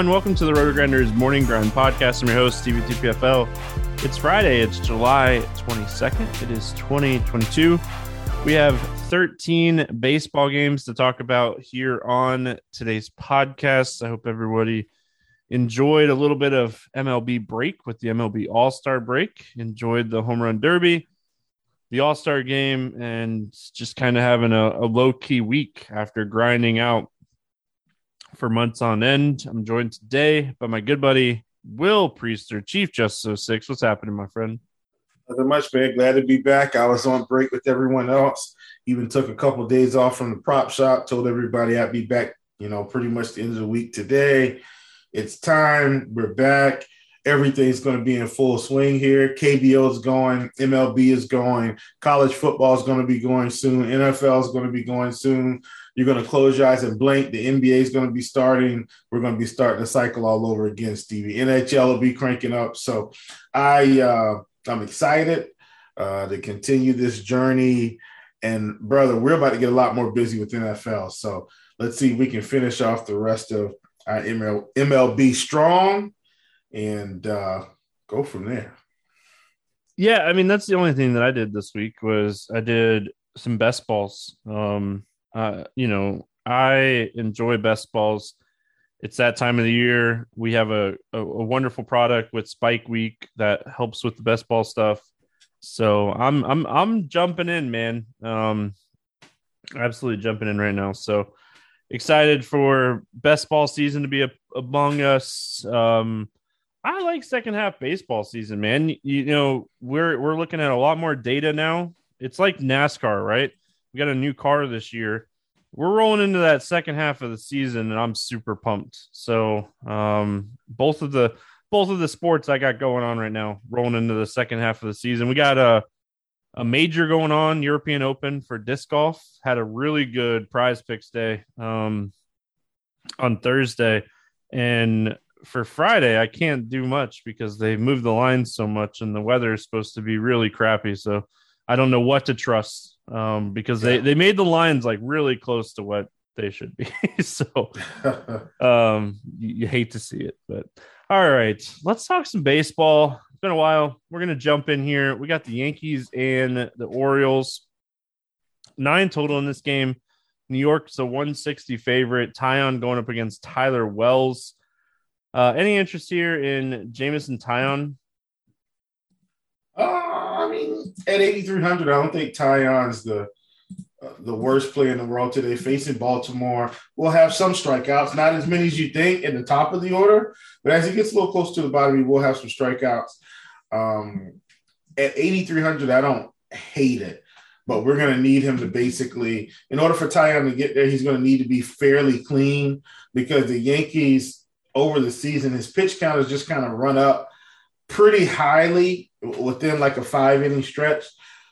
everyone, welcome to the RotoGrinders Morning Grind Podcast. I'm your host, Stevie TPFL. It's Friday, it's July 22nd. It is 2022. We have 13 baseball games to talk about here on today's podcast. I hope everybody enjoyed a little bit of MLB break with the MLB All Star break, enjoyed the home run derby, the All Star game, and just kind of having a, a low key week after grinding out for months on end. I'm joined today by my good buddy Will Priester, Chief Justice 06. What's happening, my friend? Nothing much, man. Glad to be back. I was on break with everyone else. Even took a couple of days off from the prop shop. Told everybody I'd be back. You know, pretty much the end of the week today. It's time. We're back. Everything's going to be in full swing here. KBO is going. MLB is going. College football is going to be going soon. NFL is going to be going soon. You're going to close your eyes and blink. The NBA is going to be starting. We're going to be starting the cycle all over again, Stevie. NHL will be cranking up. So I uh, I'm excited uh, to continue this journey. And brother, we're about to get a lot more busy with NFL. So let's see if we can finish off the rest of our ML, MLB strong and uh, go from there. Yeah, I mean that's the only thing that I did this week was I did some best balls. Um, uh, you know, I enjoy best balls. It's that time of the year. We have a, a, a wonderful product with Spike Week that helps with the best ball stuff. So I'm I'm I'm jumping in, man. Um, absolutely jumping in right now. So excited for best ball season to be a, among us. Um, I like second half baseball season, man. You, you know, we're we're looking at a lot more data now. It's like NASCAR, right? We got a new car this year. We're rolling into that second half of the season, and I'm super pumped. So, um, both of the both of the sports I got going on right now, rolling into the second half of the season. We got a a major going on, European Open for disc golf. Had a really good PrizePicks day um, on Thursday, and for Friday I can't do much because they moved the lines so much, and the weather is supposed to be really crappy. So I don't know what to trust um, because yeah. they, they made the lines like really close to what they should be. so um, you, you, hate to see it, but all right, let's talk some baseball. It's been a while. We're gonna jump in here. We got the Yankees and the Orioles. Nine total in this game. New York's a 160 favorite. Taillon going up against Tyler Wells. Uh, any interest here in? Uh, I mean, at 8,300, I don't think Taillon's the uh, the worst player in the world today. Facing Baltimore, we'll have some strikeouts, not as many as you think in the top of the order, but as he gets a little close to the bottom, he will have some strikeouts. Um, at 8,300, I don't hate it, but we're going to need him to basically, in order for Taillon to get there, he's going to need to be fairly clean because the Yankees over the season, his pitch count has just kind of run up pretty highly within like a five inning stretch.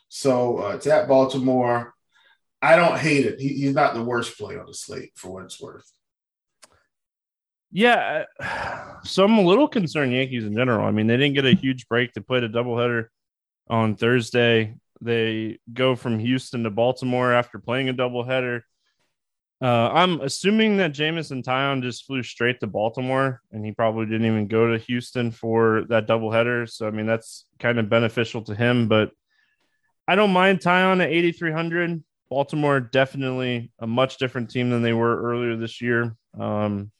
So uh, it's at Baltimore. I don't hate it. He, he's not the worst play on the slate for what it's worth. Yeah, so I'm a little concerned Yankees in general. I mean, they didn't get a huge break. They played a doubleheader on Thursday. They go from Houston to Baltimore after playing a doubleheader. Uh, I'm assuming that Jameson Taillon just flew straight to Baltimore, and he probably didn't even go to Houston for that doubleheader. So I mean, that's kind of beneficial to him. But I don't mind Taillon at 8,300. Baltimore definitely a much different team than they were earlier this year. Um,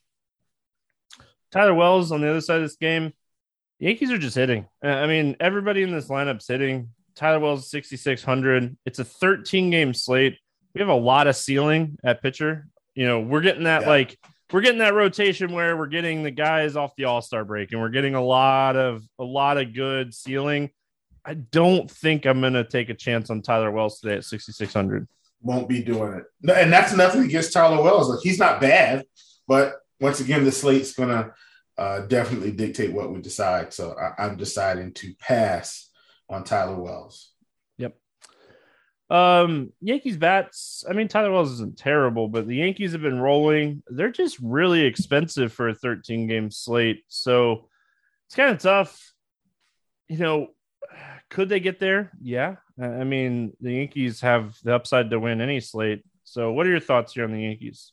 Tyler Wells on the other side of this game, Yankees are just hitting. I mean, everybody in this lineup's hitting. Tyler Wells 6,600. It's a 13 game slate we have a lot of ceiling at pitcher. You know, we're getting that yeah. like we're getting that rotation where we're getting the guys off the All Star break, and we're getting a lot of a lot of good ceiling. I don't think I'm going to take a chance on Tyler Wells today at 6600. Won't be doing it, and that's nothing against Tyler Wells. Like he's not bad, but once again, the slate's going to uh, definitely dictate what we decide. So I, I'm deciding to pass on Tyler Wells. Um, Yankees bats. I mean, Tyler Wells isn't terrible, but the Yankees have been rolling. They're just really expensive for a 13 game slate. So it's kind of tough. You know, could they get there? Yeah. I mean, the Yankees have the upside to win any slate. So, what are your thoughts here on the Yankees?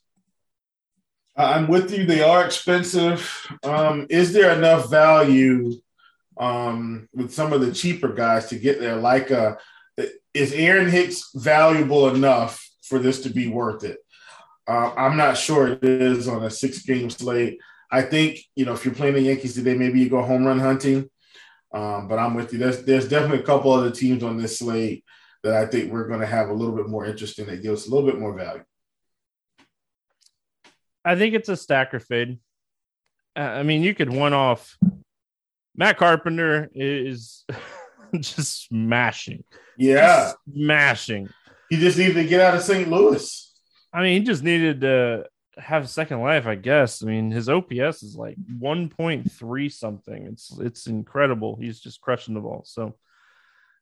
I'm with you. They are expensive. Um, is there enough value um, with some of the cheaper guys to get there? Like, uh, is Aaron Hicks valuable enough for this to be worth it? Uh, I'm not sure it is on a six game slate. I think, you know, if you're playing the Yankees today, maybe you go home run hunting. Um, but I'm with you. There's, there's definitely a couple other teams on this slate that I think we're going to have a little bit more interest in that give us a little bit more value. I think it's a stacker fade. I mean, you could one off. Matt Carpenter is just smashing. Yeah, smashing. He just needed to get out of St. Louis. I mean, he just needed to have a second life, I guess. I mean, his OPS is like 1.3 something. It's it's incredible. He's just crushing the ball. So,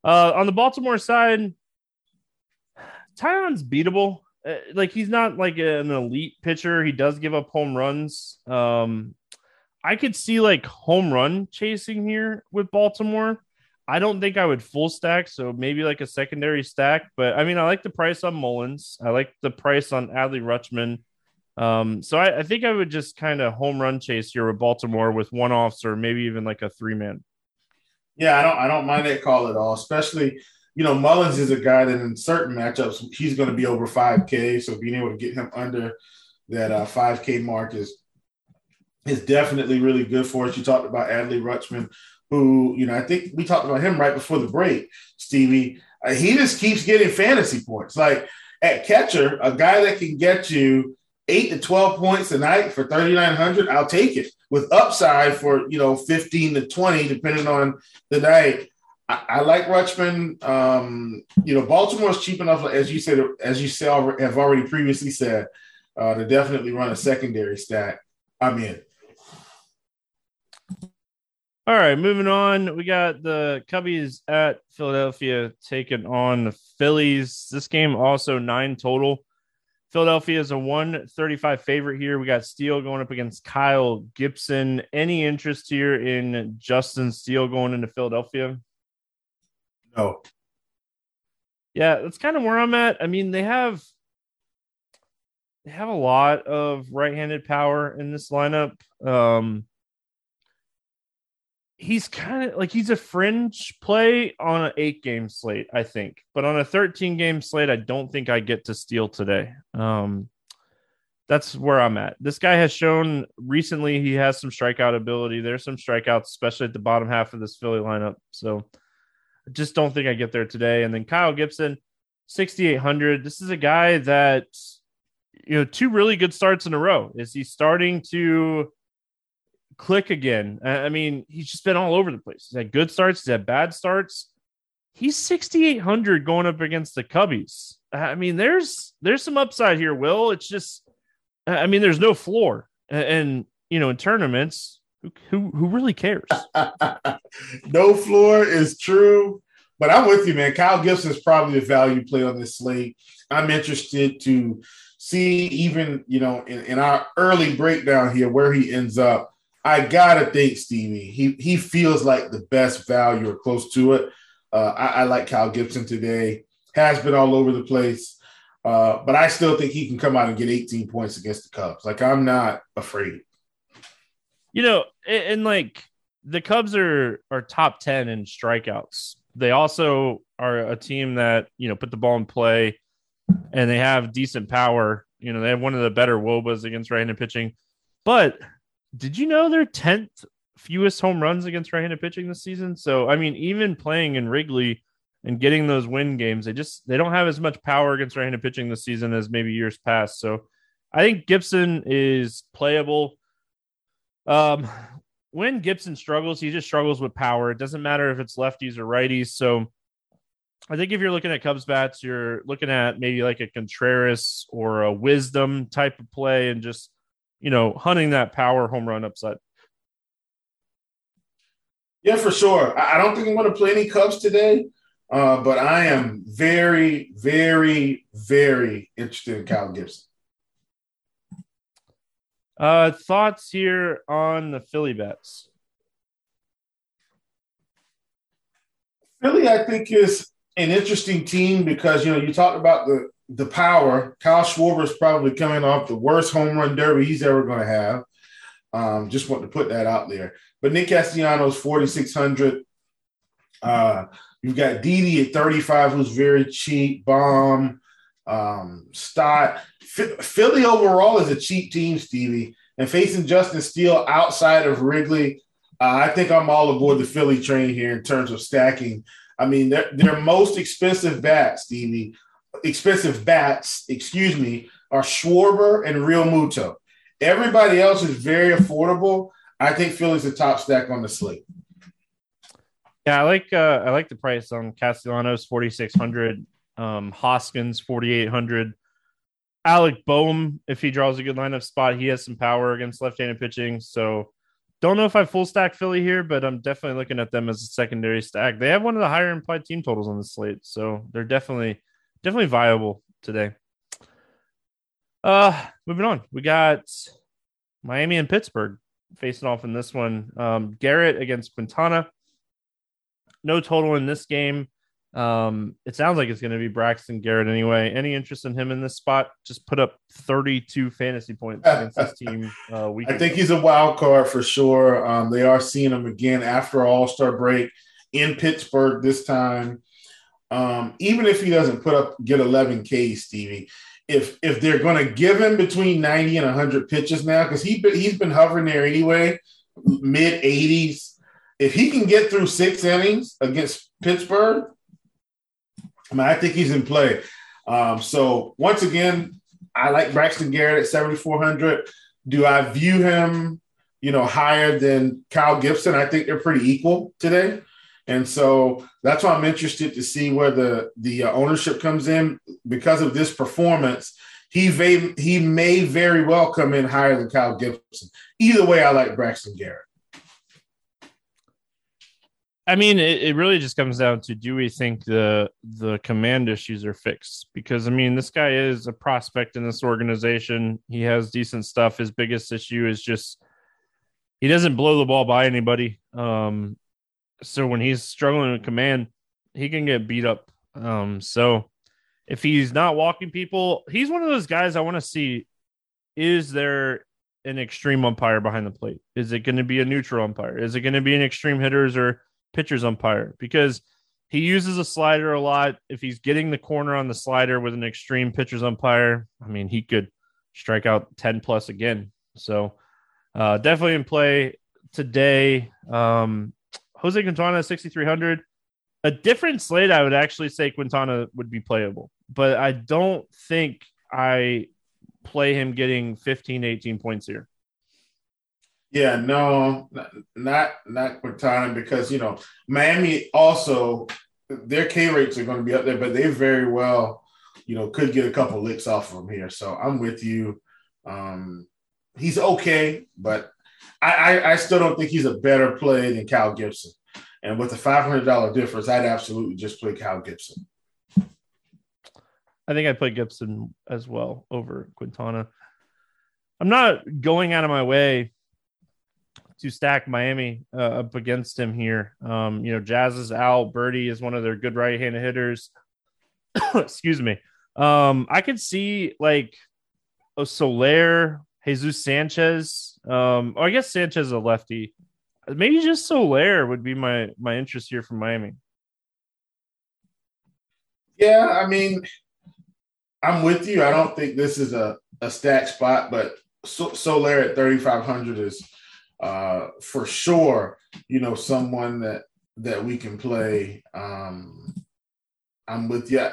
uh, on the Baltimore side, Taillon's beatable. Uh, like he's not like an elite pitcher. He does give up home runs. Um, I could see like home run chasing here with Baltimore. I don't think I would full stack, so maybe like a secondary stack. But I mean, I like the price on Mullins. I like the price on Adley Rutschman. Um, so I, I think I would just kind of home run chase here with Baltimore with one offs or maybe even like a three man. Yeah, I don't I don't mind that call at all, especially you know, Mullins is a guy that in certain matchups he's going to be over 5K. So being able to get him under that uh, 5K mark is is definitely really good for us. You talked about Adley Rutschman, who you know I think we talked about him right before the break. Stevie, uh, he just keeps getting fantasy points. Like at catcher, a guy that can get you eight to 12 points a night for 3,900, I'll take it with upside for, you know, 15 to 20, depending on the night. I, I like Rutschman. Um, you know, Baltimore's cheap enough, as you said, as you have already previously said, uh, to definitely run a secondary stack. I'm in. All right, moving on. We got the Cubbies at Philadelphia taking on the Phillies. This game also nine total. Philadelphia is a 135 favorite here. We got Steele going up against Kyle Gibson. Any interest here in Justin Steele going into Philadelphia? No. Yeah, that's kind of where I'm at. I mean, they have they have a lot of right-handed power in this lineup. Um he's kind of like he's a fringe play on an eight game slate, I think. But on a 13 game slate, I don't think I get to Steele today. Um that's where I'm at. This guy has shown recently he has some strikeout ability. There's some strikeouts, especially at the bottom half of this Philly lineup. So I just don't think I get there today. And then Kyle Gibson, 6,800. This is a guy that, you know, two really good starts in a row. Is he starting to click again? I mean, he's just been all over the place. He's had good starts, he's had bad starts. He's 6,800 going up against the Cubbies. I mean, there's there's some upside here, Will. It's just, I mean, there's no floor. And, you know, in tournaments, who who really cares? no floor is true, but I'm with you, man. Kyle Gibson is probably a value play on this slate. I'm interested to see even you know in, in our early breakdown here where he ends up. I gotta think Stevie. He he feels like the best value or close to it. Uh, I, I, like Kyle Gibson today. Has been all over the place, uh, but I still think he can come out and get 18 points against the Cubs. Like I'm not afraid. You know, and, and like the Cubs are are top 10 in strikeouts. They also are a team that, you know, put the ball in play and they have decent power. You know, they have one of the better wOBAs against right-handed pitching. But did you know they're 10th fewest home runs against right-handed pitching this season? So, I mean, even playing in Wrigley and getting those win games, they just they don't have as much power against right-handed pitching this season as maybe years past. So, I think Gibson is playable. Um, when Gibson struggles, he just struggles with power. It doesn't matter if it's lefties or righties. So I think if you're looking at Cubs bats, you're looking at maybe like a Contreras or a Wisdom type of play and just, you know, hunting that power home run upside. Yeah, for sure. I don't think I'm going to play any Cubs today, uh, but I am very, very, very interested in Kyle Gibson. Uh, thoughts here on the Philly bets? Philly, I think, is an interesting team because you know you talked about the the power. Kyle Schwarber is probably coming off the worst home run derby he's ever going to have. Um, just want to put that out there. But Nick Castellanos, 4,600. Uh, you've got Didi at 35, who's very cheap. Bohm, um, Stott. Philly overall is a cheap team, Stevie. And facing Justin Steele outside of Wrigley, uh, I think I'm all aboard the Philly train here in terms of stacking. I mean, their, their most expensive bats, Stevie, expensive bats, excuse me, are Schwarber and Realmuto. Everybody else is very affordable. I think Philly's the top stack on the slate. Yeah, I like uh, I like the price on Castellanos forty six hundred, um, Hoskins forty eight hundred, Alec Bohm if he draws a good lineup spot, he has some power against left handed pitching. So don't know if I full stack Philly here, but I'm definitely looking at them as a secondary stack. They have one of the higher implied team totals on the slate, so they're definitely definitely viable today. Uh, moving on, we got Miami and Pittsburgh facing off in this one. Um, Garrett against Quintana. No total in this game. Um, it sounds like it's going to be Braxton Garrett anyway. Any interest in him in this spot? Just put up 32 fantasy points against this team. Uh, I think he's a wild card for sure. Um, they are seeing him again after All Star break in Pittsburgh this time. Um, even if he doesn't put up get 11 K, Stevie, if if they're going to give him between 90 and 100 pitches now, because he he's been hovering there anyway, mid 80s. If he can get through six innings against Pittsburgh, I mean, I think he's in play. Um, so once again, I like Braxton Garrett at 7,400. Do I view him, you know, higher than Kyle Gibson? I think they're pretty equal today. And so that's why I'm interested to see where the the uh, ownership comes in because of this performance. He may, he may very well come in higher than Kyle Gibson. Either way, I like Braxton Garrett. I mean, it, it really just comes down to do we think the the command issues are fixed? Because I mean, this guy is a prospect in this organization. He has decent stuff. His biggest issue is just he doesn't blow the ball by anybody. Um, so when he's struggling with command, he can get beat up. Um, so if he's not walking people, he's one of those guys I want to see. Is there an extreme umpire behind the plate? Is it going to be a neutral umpire? Is it going to be an extreme hitters or pitchers umpire because he uses a slider a lot. If he's getting the corner on the slider with an extreme pitchers umpire, I mean, he could strike out 10 plus again. So uh, definitely in play today. Um, Jose Quintana, 6,300. A different slate, I would actually say Quintana would be playable, but I don't think I play him getting 15, 18 points here. Yeah, no, not not Quintana because you know Miami also their K rates are going to be up there, but they very well, you know, could get a couple licks off of him here. So I'm with you. Um, he's okay, but I, I, I still don't think he's a better play than Cal Gibson. And with the five hundred dollar difference, I'd absolutely just play Cal Gibson. I think I'd play Gibson as well over Quintana. I'm not going out of my way to stack Miami uh, up against him here. Um, you know, Jazz is out. Birdie is one of their good right-handed hitters. Excuse me. Um, I could see like a Soler, Jesus Sanchez. Um, or I guess Sanchez is a lefty. Maybe just Soler would be my my interest here from Miami. Yeah, I mean, I'm with you. I don't think this is a, a stack spot, but Soler at 3,500 is uh, for sure, you know, someone that that we can play. Um, I'm with you.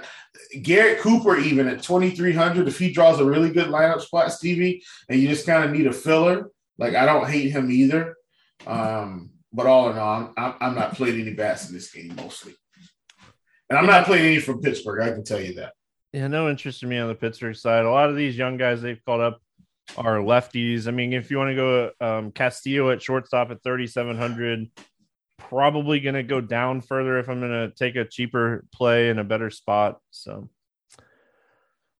Garrett Cooper, even at 2,300, if he draws a really good lineup spot, Stevie, and you just kind of need a filler, like I don't hate him either. Um, but all in all, I'm, I'm not playing any bats in this game mostly. And I'm not playing any from Pittsburgh. I can tell you that. Yeah, no interest in me on the Pittsburgh side. A lot of these young guys they've called up are lefties. I mean, if you want to go um, Castillo at shortstop at 3,700, probably going to go down further if I'm going to take a cheaper play in a better spot. So,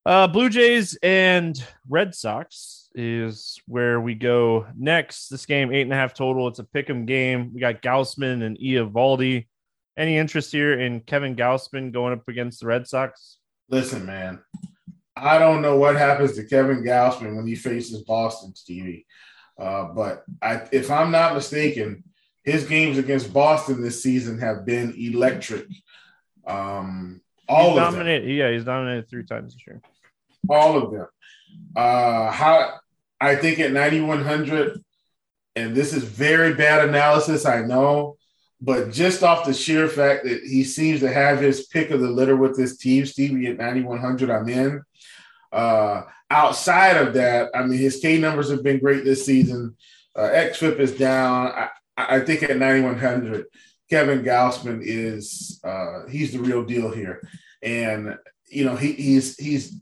uh, Blue Jays and Red Sox is where we go next. This game, eight and a half total. It's a pick 'em game. We got Gausman and Eovaldi. any interest here in Kevin Gausman going up against the Red Sox? Listen, man, I don't know what happens to Kevin Gausman when he faces Boston, Stevie. Uh, but I, if I'm not mistaken, his games against Boston this season have been electric. Um, all he's of dominated, them. Yeah, he's dominated three times this year. All of them. Uh, how I think at 9100, and this is very bad analysis, I know, but just off the sheer fact that he seems to have his pick of the litter with this team, Stevie at 9100, I'm in. Uh, outside of that, I mean, his K numbers have been great this season. Uh, XFIP is down. I, I think at 9100, Kevin Gausman is uh, he's the real deal here, and you know he, he's he's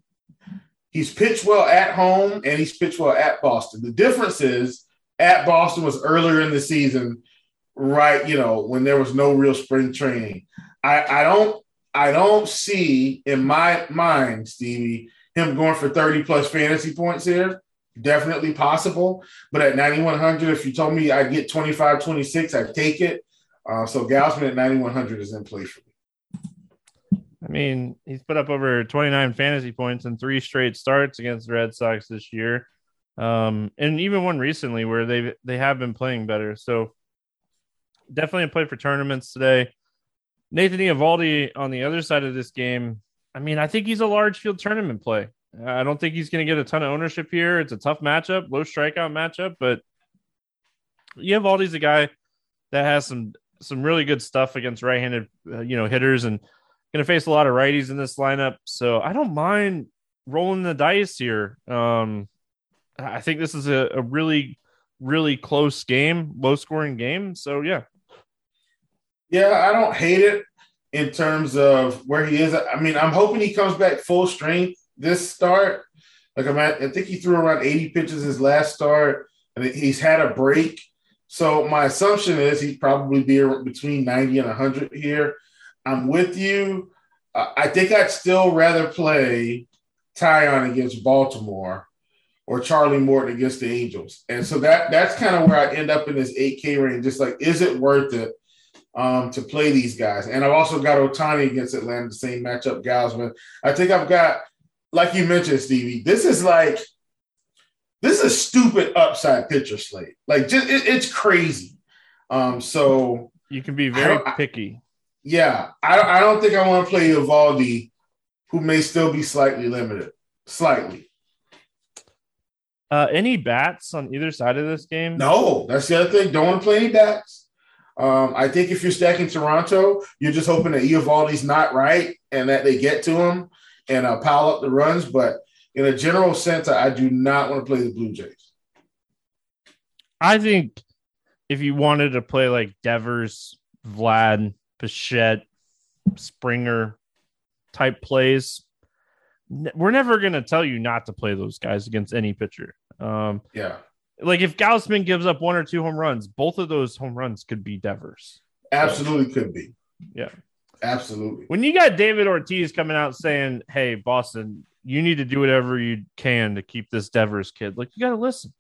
he's pitched well at home and he's pitched well at Boston. The difference is at Boston was earlier in the season, right? You know when there was no real spring training. I, I don't I don't see in my mind, Stevie, him going for 30 plus fantasy points here. Definitely possible. But at 9,100, if you told me I'd get 25, 26, I'd take it. Uh, so Gausman at 9,100 is in play for me. I mean, he's put up over 29 fantasy points in three straight starts against the Red Sox this year. Um, and even one recently where they they have been playing better. So definitely a play for tournaments today. Nathan Eovaldi on the other side of this game. I mean, I think he's a large field tournament play. I don't think he's going to get a ton of ownership here. It's a tough matchup, low strikeout matchup, but Eovaldi's a guy that has some some really good stuff against right-handed, uh, you know, hitters, and going to face a lot of righties in this lineup. So I don't mind rolling the dice here. Um, I think this is a, a really, really close game, low scoring game. So yeah, yeah, I don't hate it in terms of where he is. I mean, I'm hoping he comes back full strength this start. Like I'm at, I think he threw around 80 pitches his last start, and he's had a break. So my assumption is he'd probably be between 90 and 100 here. I'm with you. I think I'd still rather play Taillon against Baltimore or Charlie Morton against the Angels. And so that that's kind of where I end up in this 8K range. Just like, is it worth it um, to play these guys? And I've also got Ohtani against Atlanta, the same matchup, Gausman. I think I've got, like you mentioned, Stevie, this is like – this is a stupid upside pitcher slate. Like, just it, it's crazy. Um, so you can be very picky. yeah, I, I don't think I want to play Eovaldi, who may still be slightly limited, slightly. Uh, any bats on either side of this game? No, that's the other thing. Don't want to play any bats. Um, I think if you're stacking Toronto, you're just hoping that Eovaldi's not right and that they get to him and uh, pile up the runs. But in a general sense, I do not want to play the Blue Jays. I think if you wanted to play like Devers, Vlad, Bichette, Springer type plays, we're never going to tell you not to play those guys against any pitcher. Um, yeah. Like if Gausman gives up one or two home runs, both of those home runs could be Devers. Absolutely so, could be. Yeah. Absolutely. When you got David Ortiz coming out saying, "Hey, Boston, you need to do whatever you can to keep this Devers kid," like you got to listen.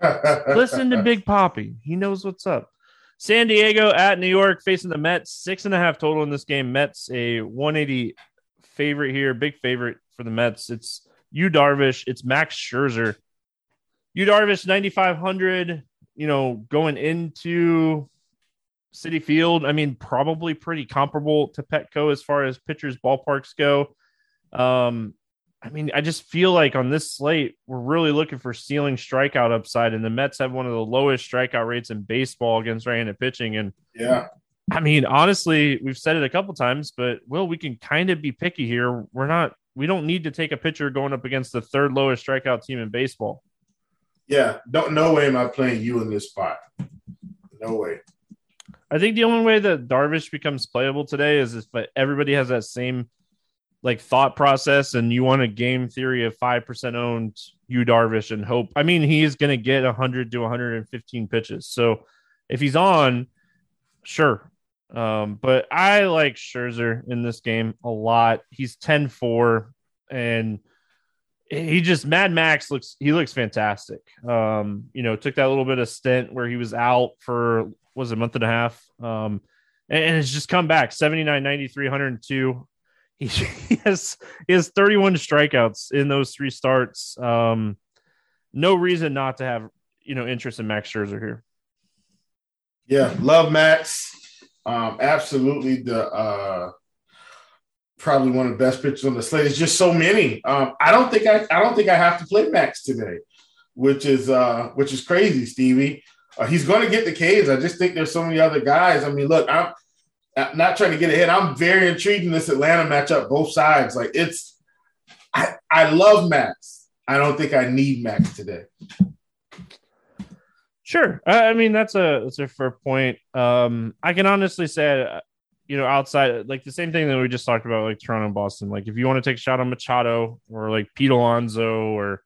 listen to Big Papi. He knows what's up. San Diego at New York facing the Mets. Six and a half total in this game. Mets a 180 favorite here. Big favorite for the Mets. It's Yu Darvish. It's Max Scherzer. Yu Darvish 9,500. You know, going into Citi Field. I mean, probably pretty comparable to Petco as far as pitchers' ballparks go. Um, I mean, I just feel like on this slate, we're really looking for ceiling strikeout upside, and the Mets have one of the lowest strikeout rates in baseball against right-handed pitching. And yeah, I mean, honestly, we've said it a couple times, but well, we can kind of be picky here. We're not, we don't need to take a pitcher going up against the third lowest strikeout team in baseball. Yeah, don't no way am I playing Yu in this spot. No way. I think the only way that Darvish becomes playable today is if everybody has that same like thought process and you want a game theory of 5% owned Yu Darvish and hope. I mean, he is going to get 100 to 115 pitches. So if he's on, sure. Um, but I like Scherzer in this game a lot. He's 10 4 and he just Mad Max looks he looks fantastic. Um, you know, took that little bit of stint where he was out for was a month and a half. Um, and it's just come back 79, 93, 102. He, he has he has 31 strikeouts in those three starts. Um, no reason not to have you know interest in Max Scherzer here. Yeah, love Max. Um, absolutely the uh probably one of the best pitchers on the slate. It's just so many. Um, I don't think I I don't think I have to play Max today, which is uh which is crazy, Stevie. Uh, he's going to get the K's. I just think there's so many other guys. I mean, look, I'm not trying to get ahead. I'm very intrigued in this Atlanta matchup, both sides. Like it's, I I love Max. I don't think I need Max today. Sure, I mean that's a that's a fair point. Um, I can honestly say, you know, outside like the same thing that we just talked about, like Toronto and Boston. Like if you want to take a shot on Machado or like Pete Alonso or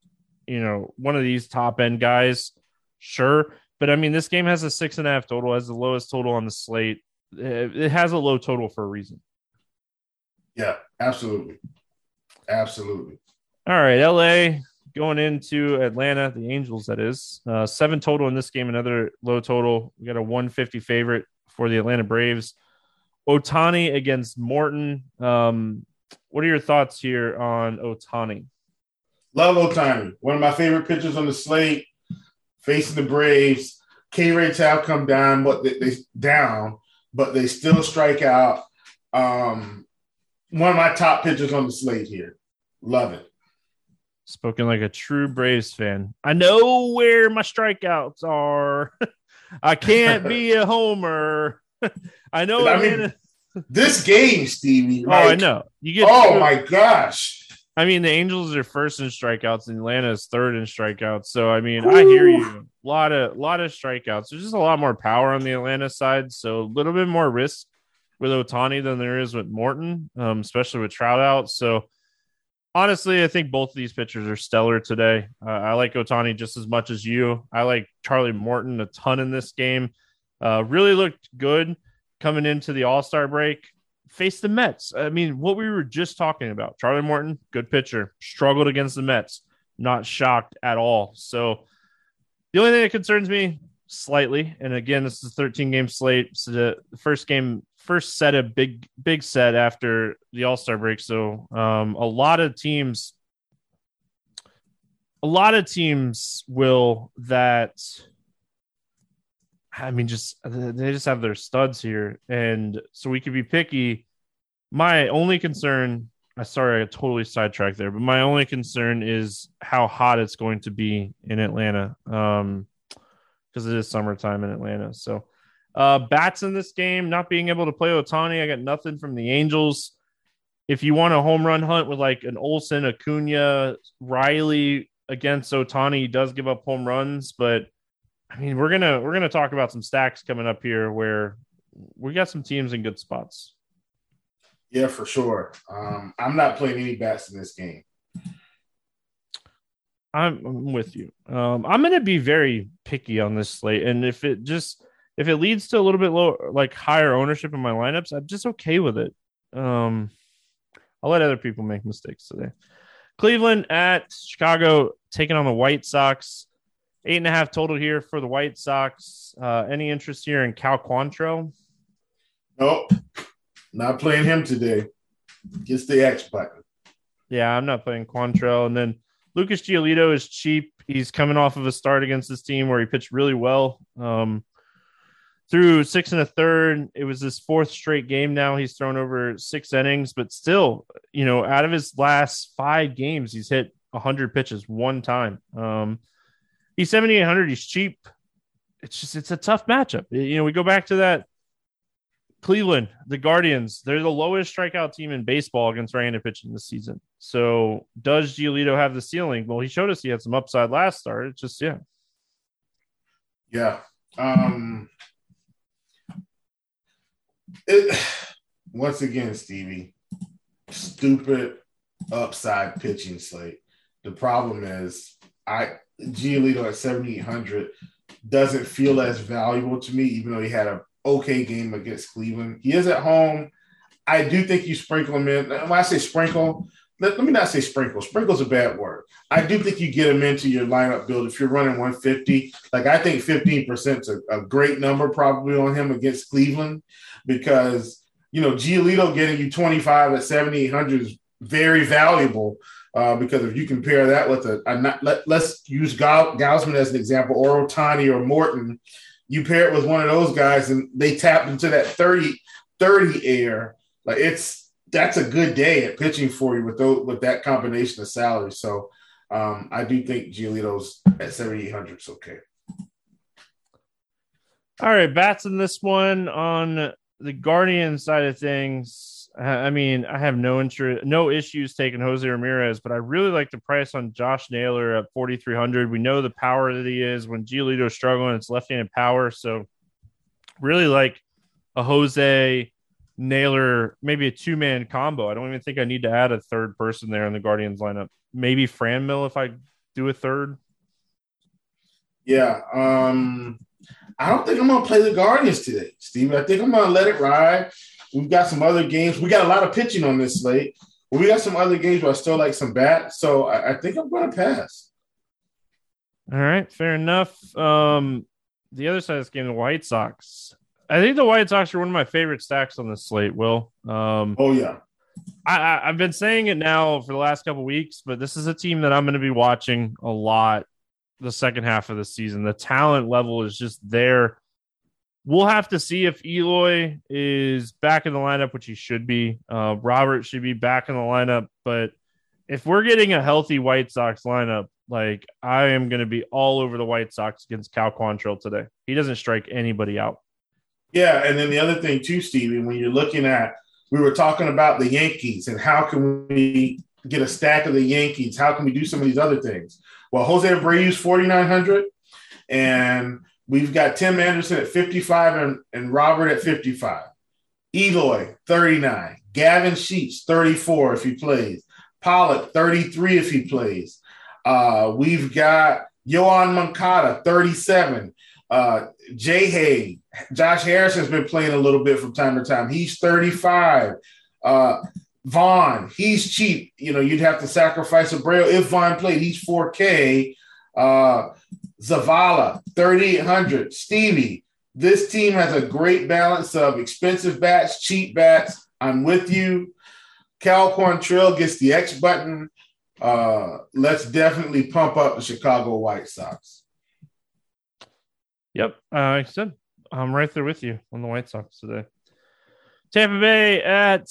you know one of these top end guys, sure. But I mean, this game has a six and a half total, has the lowest total on the slate. It has a low total for a reason. Yeah, absolutely. Absolutely. All right, LA going into Atlanta, the Angels, that is. Uh, seven total in this game, another low total. We got a 150 favorite for the Atlanta Braves. Ohtani against Morton. Um, what are your thoughts here on Ohtani? Love Ohtani. One of my favorite pitchers on the slate facing the Braves. K rates have come down, but they, they down, but they still strike out. Um, one of my top pitchers on the slate here. Love it. Spoken like a true Braves fan. I know where my strikeouts are. I can't be a homer. I know. I mean, this game, Stevie. Like, oh, I know. You get. Oh my gosh. I mean, the Angels are first in strikeouts, and Atlanta is third in strikeouts. So, I mean, Ooh. I hear you. A lot of, lot of strikeouts. There's just a lot more power on the Atlanta side, so a little bit more risk with Ohtani than there is with Morton, um, especially with Trout out. So, honestly, I think both of these pitchers are stellar today. Uh, I like Ohtani just as much as you. I like Charlie Morton a ton in this game. Uh, really looked good coming into the All Star break face the Mets. I mean, what we were just talking about. Charlie Morton, good pitcher, struggled against the Mets. Not shocked at all. So the only thing that concerns me slightly, and again, this is a 13 game slate. So the first game, first set of big, big set after the All Star break. So um, a lot of teams, a lot of teams will that I mean, just they just have their studs here, and so we could be picky. My only concern, I sorry, I totally sidetracked there, but my only concern is how hot it's going to be in Atlanta, um, because it is summertime in Atlanta. So, uh, bats in this game, not being able to play Ohtani, I got nothing from the Angels. If you want a home run hunt with like an Olson, Acuna, Riley against Ohtani, he does give up home runs, but I mean, we're gonna we're gonna talk about some stacks coming up here where we got some teams in good spots. Yeah, for sure. Um, I'm not playing any bats in this game. I'm, I'm with you. Um, I'm going to be very picky on this slate, and if it just if it leads to a little bit lower, like higher ownership in my lineups, I'm just okay with it. Um, I'll let other people make mistakes today. Cleveland at Chicago taking on the White Sox. Eight and a half total here for the White Sox. Uh, any interest here in Cal Quantrill? Nope, not playing him today. Gets the X button. Yeah, I'm not playing Quantrill. And then Lucas Giolito is cheap. He's coming off of a start against this team where he pitched really well. Um, through six and a third, it was his fourth straight game now. He's thrown over six innings, but still, you know, out of his last five games, he's hit 100 pitches one time. Um, he's 7800 he's cheap. It's just it's a tough matchup. You know we go back to that cleveland the guardians they're the lowest strikeout team in baseball against right-handed pitching this season. So does Giolito have the ceiling? Well he showed us he had some upside last start. It's just yeah. Yeah um it, once again stevie stupid upside pitching slate. The problem is i Giolito at 7,800 doesn't feel as valuable to me, even though he had an okay game against Cleveland. He is at home. I do think you sprinkle him in. When I say sprinkle, let, let me not say sprinkle. Sprinkle's a bad word. I do think you get him into your lineup build if you're running 150. Like I think 15% is a, a great number probably on him against Cleveland. because you know Giolito getting you 25 at 7,800 is very valuable. Uh, because if you compare that with a, a not, let, us use Gausman as an example, or Ohtani or Morton, you pair it with one of those guys and they tap into that 30, 30 air. Like it's that's a good day at pitching for you with those, with that combination of salary. So um, I do think Giolito's at 7,800 is okay. All right, bats in this one on the Guardian side of things. I mean, I have no interest, no issues taking Jose Ramirez, but I really like the price on Josh Naylor at 4,300. We know the power that he is when Giolito's struggling, it's left handed power. So, really like a Jose Naylor, maybe a two man combo. I don't even think I need to add a third person there in the Guardians lineup. Maybe Franmil if I do a third. Yeah. Um, I don't think I'm to play the Guardians today, Steve. I think I'm to let it ride. We've got some other games. We got a lot of pitching on this slate. we got some other games where I still like some bats. So I, I think I'm going to pass. All right, fair enough. Um, the other side of this game, the White Sox. I think the White Sox are one of my favorite stacks on this slate. Will. Um, oh yeah. I, have been saying it now for the last couple weeks, but this is a team that I'm going to be watching a lot the second half of the season. The talent level is just there. We'll have to see if Eloy is back in the lineup, which he should be. Uh, Robert should be back in the lineup. But if we're getting a healthy White Sox lineup, like I am going to be all over the White Sox against Cal Quantrill today. He doesn't strike anybody out. Yeah, and then the other thing too, Stevie, when you're looking at, we were talking about the Yankees and how can we get a stack of the Yankees? How can we do some of these other things? Well, Jose Abreu's 4,900, and we've got Tim Anderson at 55 and, and Robert at 55. Eloy, 39. Gavin Sheets, 34 if he plays. Pollock, 33 if he plays. Uh, we've got Yoan Moncada, 37. Uh, Jay Hay, Josh Harrison's been playing a little bit from time to time. He's 35. Uh, Vaughn, he's cheap. You know, you'd have to sacrifice Abreu if Vaughn played. He's 4K. Uh, Zavala, 3,800. Stevie, this team has a great balance of expensive bats, cheap bats. I'm with you. Cal Quantrill gets the X button. Uh, let's definitely pump up the Chicago White Sox. Yep. Uh, I said I'm right there with you on the White Sox today. Tampa Bay at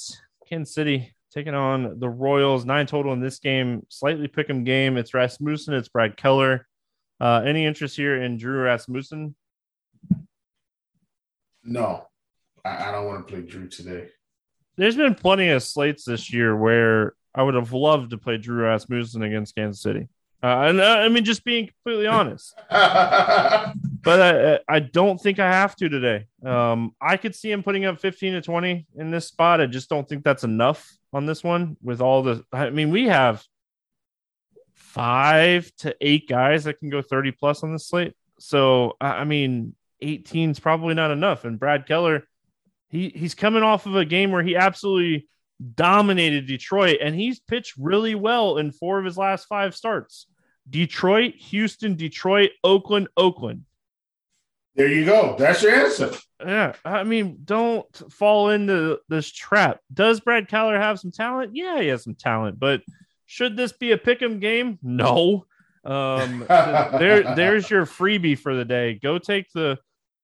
Kansas City taking on the Royals. Nine total in this game. Slightly pick 'em game. It's Rasmussen. It's Brad Keller. Uh, any interest here in Drew Rasmussen? No, I, I don't want to play Drew today. There's been plenty of slates this year where I would have loved to play Drew Rasmussen against Kansas City. Uh, and uh, I mean, just being completely honest, but I, I, don't think I have to today. Um, I could see him putting up 15 to 20 in this spot. I just don't think that's enough on this one with all the. I mean, we have five to eight guys that can go 30 plus on the slate. So, I mean, 18 is probably not enough. And Brad Keller, he he's coming off of a game where he absolutely dominated Detroit, and he's pitched really well in four of his last five starts. Detroit, Houston, Detroit, Oakland, Oakland. There you go. That's your answer. Yeah. I mean, don't fall into this trap. Does Brad Keller have some talent? Yeah, he has some talent, but should this be a pick 'em game? No. Um, there, there's your freebie for the day. Go take the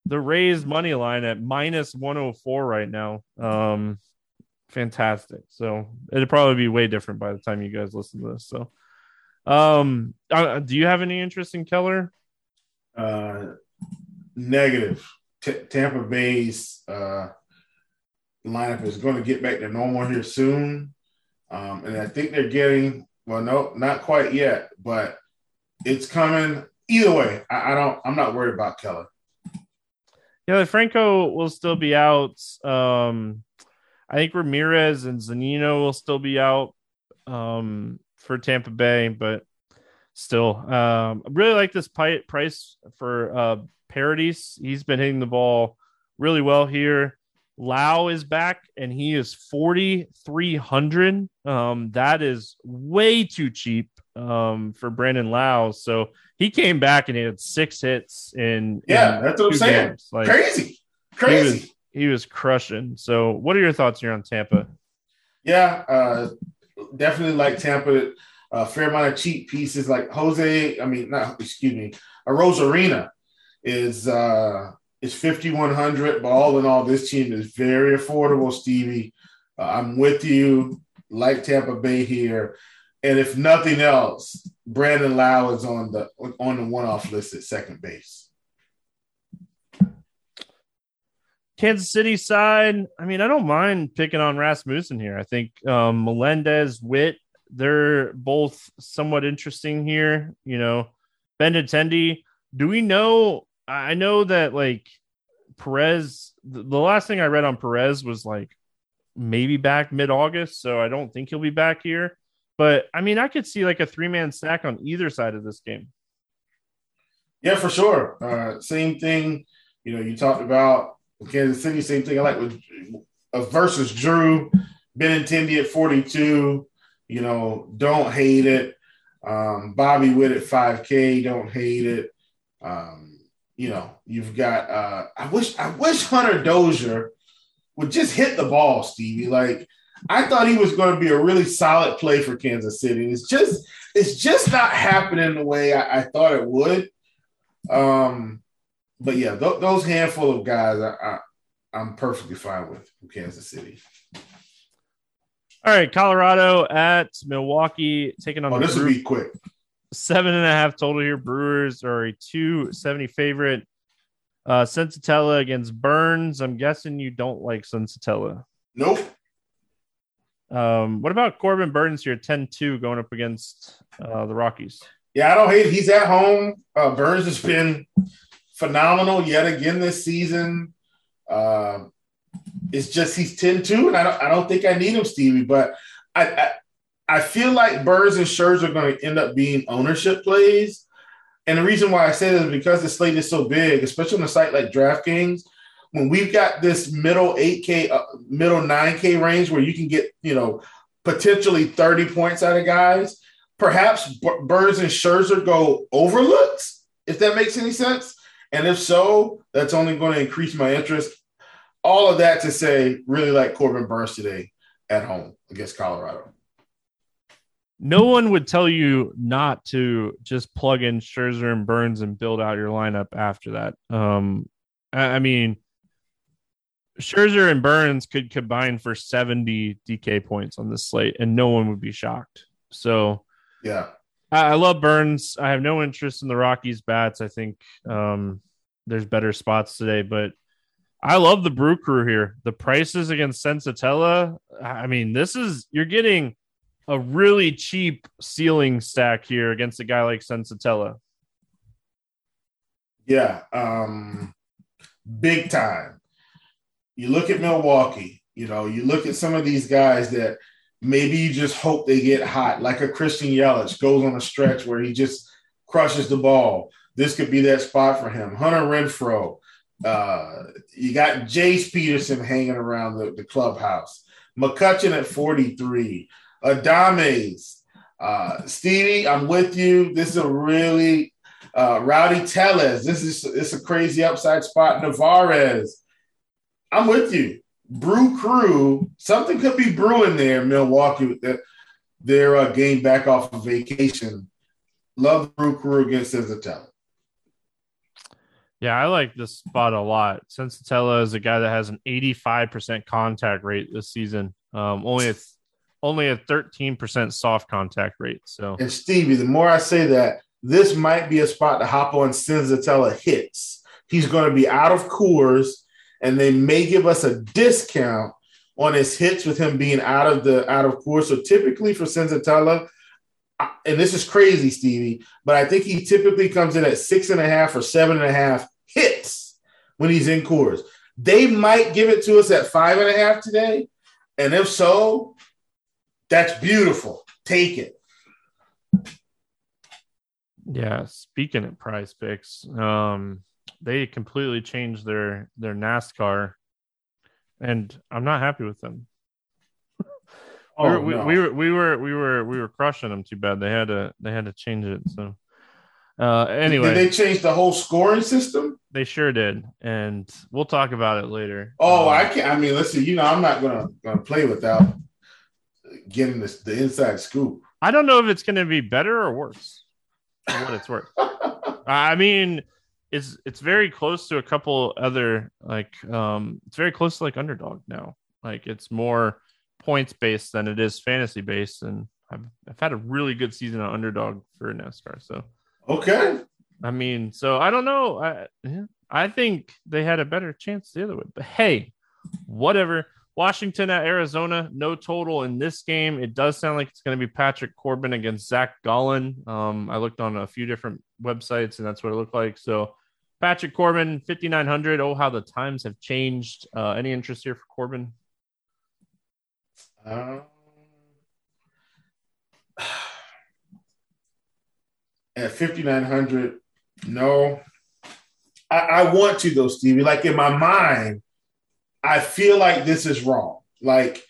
the Rays money line at minus 104 right now. Um, fantastic. So it'd probably be way different by the time you guys listen to this. So, um, uh, do you have any interest in Keller? Uh, negative. T- Tampa Bay's uh, lineup is going to get back to normal here soon, um, and I think they're getting well. No, not quite yet, but it's coming. Either way, I, I don't. I'm not worried about Keller. Yeah, Franco will still be out. Um, I think Ramirez and Zunino will still be out um, for Tampa Bay, but still, um, I really like this price for uh, Paredes. He's been hitting the ball really well here. Lowe is back and he is 4,300. Um, that is way too cheap um, for Brandon Lowe. So he came back and he had six hits in. Yeah, in that's what I'm saying. Like, crazy. Crazy. He was, he was crushing. So, what are your thoughts here on Tampa? Yeah, uh, definitely like Tampa. A fair amount of cheap pieces like Jose. I mean, not excuse me. A Arozarena is uh, is fifty one hundred, but all in all, this team is very affordable. Stevie, uh, I'm with you. Like Tampa Bay here, and if nothing else, Brandon Lowe is on the on the one off list at second base. Kansas City side, I mean, I don't mind picking on Rasmussen here. I think um, Melendez, Witt, they're both somewhat interesting here. You know, Ben Benintendi, do we know? I know that like Perez, the last thing I read on Perez was like maybe back mid August. So I don't think he'll be back here. But I mean, I could see like a three man stack on either side of this game. Yeah, for sure. Uh, same thing. You know, you talked about Kansas City, same thing. I like with uh, versus Drew Benintendi at 42. You know, don't hate it. Um, Bobby Witt at 5K, don't hate it. Um, you know, you've got uh I wish I wish Hunter Dozier would just hit the ball, Stevie. Like I thought he was going to be a really solid play for Kansas City. It's just it's just not happening the way I, I thought it would. Um, but yeah, th- those handful of guys, I, I, am perfectly fine with from Kansas City. All right, Colorado at Milwaukee taking on. Oh, this will be quick. Seven and a half total here. Brewers are a two seventy favorite. Uh, Senzatela against Burnes. I'm guessing you don't like Senzatela. Nope. Um, what about Corbin Burnes here, 10-2 going up against uh, the Rockies? Yeah, I don't hate. It. He's at home. Uh, Burnes has been phenomenal yet again this season. Uh, it's just he's 10-2, and I don't I don't think I need him, Stevie. But I I, I feel like Burnes and Scherzer are going to end up being ownership plays. And the reason why I say that is because the slate is so big, especially on a site like DraftKings, when we've got this middle 8K, uh, middle 9K range where you can get, you know, potentially 30 points out of guys, perhaps B- Burnes and Scherzer go overlooked, if that makes any sense. And if so, that's only going to increase my interest. All of that to say, really like Corbin Burnes today at home against Colorado. No one would tell you not to just plug in Scherzer and Burnes and build out your lineup after that. Um, I mean, Scherzer and Burnes could combine for 70 DK points on this slate, and no one would be shocked. So, yeah, I, I love Burnes. I have no interest in the Rockies bats. I think um, there's better spots today, but I love the Brew Crew here. The prices against Senzatela. I mean, this is you're getting a really cheap ceiling stack here against a guy like Senzatela. Yeah, um, big time. You look at Milwaukee, you know, you look at some of these guys that maybe you just hope they get hot, like a Christian Yelich goes on a stretch where he just crushes the ball. This could be that spot for him. Hunter Renfroe. Uh, you got Jace Peterson hanging around the, the clubhouse. McCutchen at 43. Adames. Uh, Stevie, I'm with you. This is a really uh, Rowdy Tellez. This is it's a crazy upside spot. Narvaez. I'm with you. Brew Crew. Something could be brewing there Milwaukee. That their uh, game back off of vacation. Love Brew Crew against Senzatela. Yeah, I like this spot a lot. Senzatela is a guy that has an 85% contact rate this season. Um, only a only a 13% soft contact rate. So and Stevie, the more I say that, this might be a spot to hop on Senzatela hits. He's going to be out of Coors, and they may give us a discount on his hits with him being out of the out of Coors. So typically for Senzatela, and this is crazy, Stevie, but I think he typically comes in at six and a half or seven and a half hits when he's in Coors. They might give it to us at five and a half today. And if so, that's beautiful. Take it. Yeah, speaking of PrizePicks, um, they completely changed their their NASCAR, and I'm not happy with them. oh, we, were, no. we, we, were we were we were we were crushing them too bad. They had to they had to change it. So, Uh, anyway, did they change the whole scoring system? They sure did, and we'll talk about it later. Oh, um, I can't. I mean, listen, you know, I'm not gonna gonna play without getting this, the inside scoop. I don't know if it's going to be better or worse. For what it's worth. I mean, it's it's very close to a couple other like um it's very close to like underdog now. Like it's more points based than it is fantasy based, and I've I've had a really good season on underdog for NASCAR. So okay, I mean, so I don't know. I yeah, I think they had a better chance the other way, but hey, whatever. Washington at Arizona, no total in this game. It does sound like it's going to be Patrick Corbin against Zach Gallen. Um, I looked on a few different websites, and that's what it looked like. So, Patrick Corbin, 5,900. Oh, how the times have changed. Uh, any interest here for Corbin? Um, at 5,900, no. I, I want to, though, Stevie. Like in my mind, I feel like this is wrong. Like,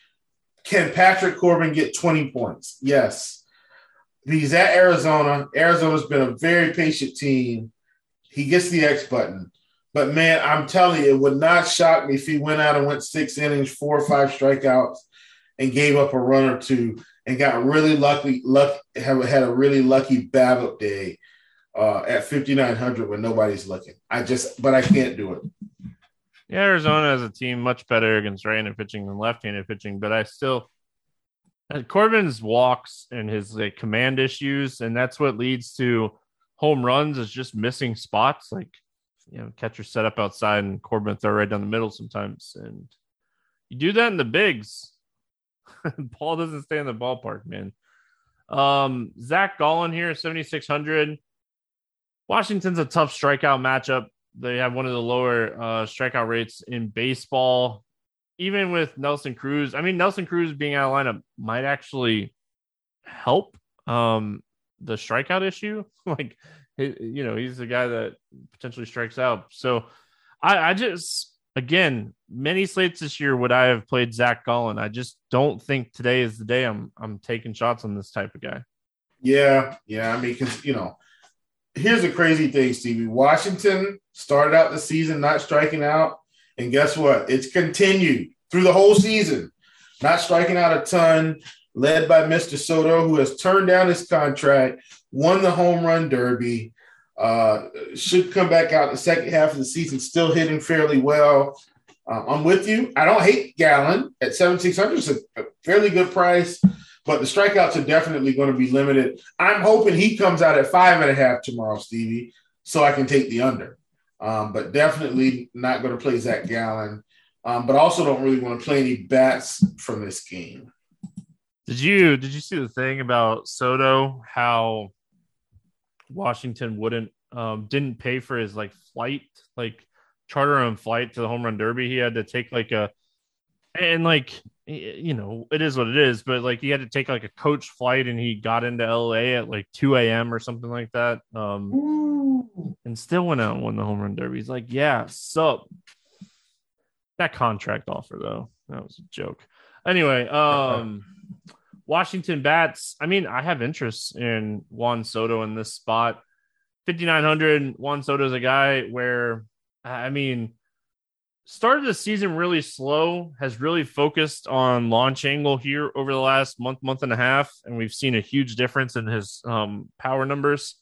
can Patrick Corbin get 20 points? Yes. He's at Arizona. Arizona's been a very patient team. He gets the X button. But man, I'm telling you, it would not shock me if he went out and went six innings, four or five strikeouts, and gave up a run or two and got really lucky, luck have had a really lucky BABIP day uh, at 5900 when nobody's looking. I just, but I can't do it. Yeah, Arizona as a team much better against right-handed pitching than left-handed pitching, but I still Corbin's walks and his like command issues, and that's what leads to home runs is just missing spots. Like you know, catcher set up outside and Corbin throw right down the middle sometimes, and you do that in the bigs. Paul doesn't stay in the ballpark, man. Um, Zach Gallen here, 7,600. Washington's a tough strikeout matchup they have one of the lower uh, strikeout rates in baseball. Even with Nelson Cruz, I mean Nelson Cruz being out of lineup might actually help um, the strikeout issue. like, you know, he's the guy that potentially strikes out. So, I, I just again, many slates this year would I have played Zach Gallen. I just don't think today is the day I'm I'm taking shots on this type of guy. Yeah, yeah. I mean, because you know, here's the crazy thing, Stevie. Washington started out the season not striking out, and guess what? It's continued through the whole season, not striking out a ton. Led by Mr. Soto, who has turned down his contract, won the home run derby, uh, should come back out the second half of the season, still hitting fairly well. Uh, I'm with you. I don't hate Gallen at 7,600. It's a fairly good price but the strikeouts are definitely going to be limited. I'm hoping he comes out at five and a half tomorrow, Stevie, so I can take the under. Um, but definitely not going to play Zach Gallen. Um, but also don't really want to play any bats from this game. Did you did you see the thing about Soto? How Washington wouldn't um, didn't pay for his like flight, like charter on flight to the home run derby. He had to take like a and like you know, it is what it is, but like he had to take like a coach flight and he got into LA at like 2 a.m. or something like that. Um, Ooh. and still went out and won the home run derby. He's like, yeah, so that contract offer though, that was a joke. Anyway, um, Washington bats. I mean, I have interest in Juan Soto in this spot. 5,900. Juan Soto is a guy where, I mean, started the season really slow, has really focused on launch angle here over the last month, month and a half, and we've seen a huge difference in his um, power numbers.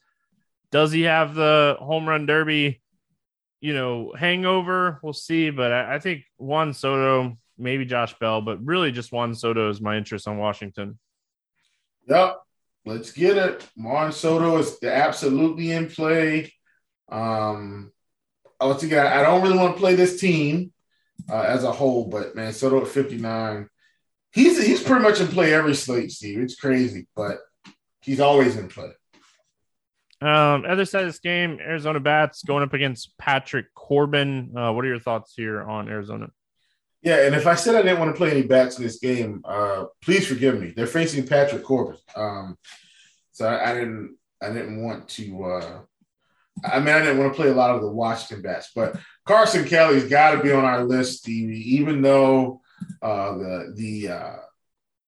Does he have the home run derby, you know, hangover? We'll see, but I, I think Juan Soto, maybe Josh Bell, but really just Juan Soto is my interest on Washington. Yep, let's get it. Juan Soto is absolutely in play. Um, once again, I don't really want to play this team uh, as a whole, but man, Soto at 59, he's he's pretty much in play every slate, Steve. It's crazy, but he's always in play. Um, other side of this game, Arizona Bats going up against Patrick Corbin. Uh, what are your thoughts here on Arizona? Yeah, and if I said I didn't want to play any bats in this game, uh, please forgive me. They're facing Patrick Corbin, um, so I, I, didn't I didn't want to uh, I mean, I didn't want to play a lot of the Washington bats, but Carson Kelly's got to be on our list, Stevie. Even though uh, the the, uh,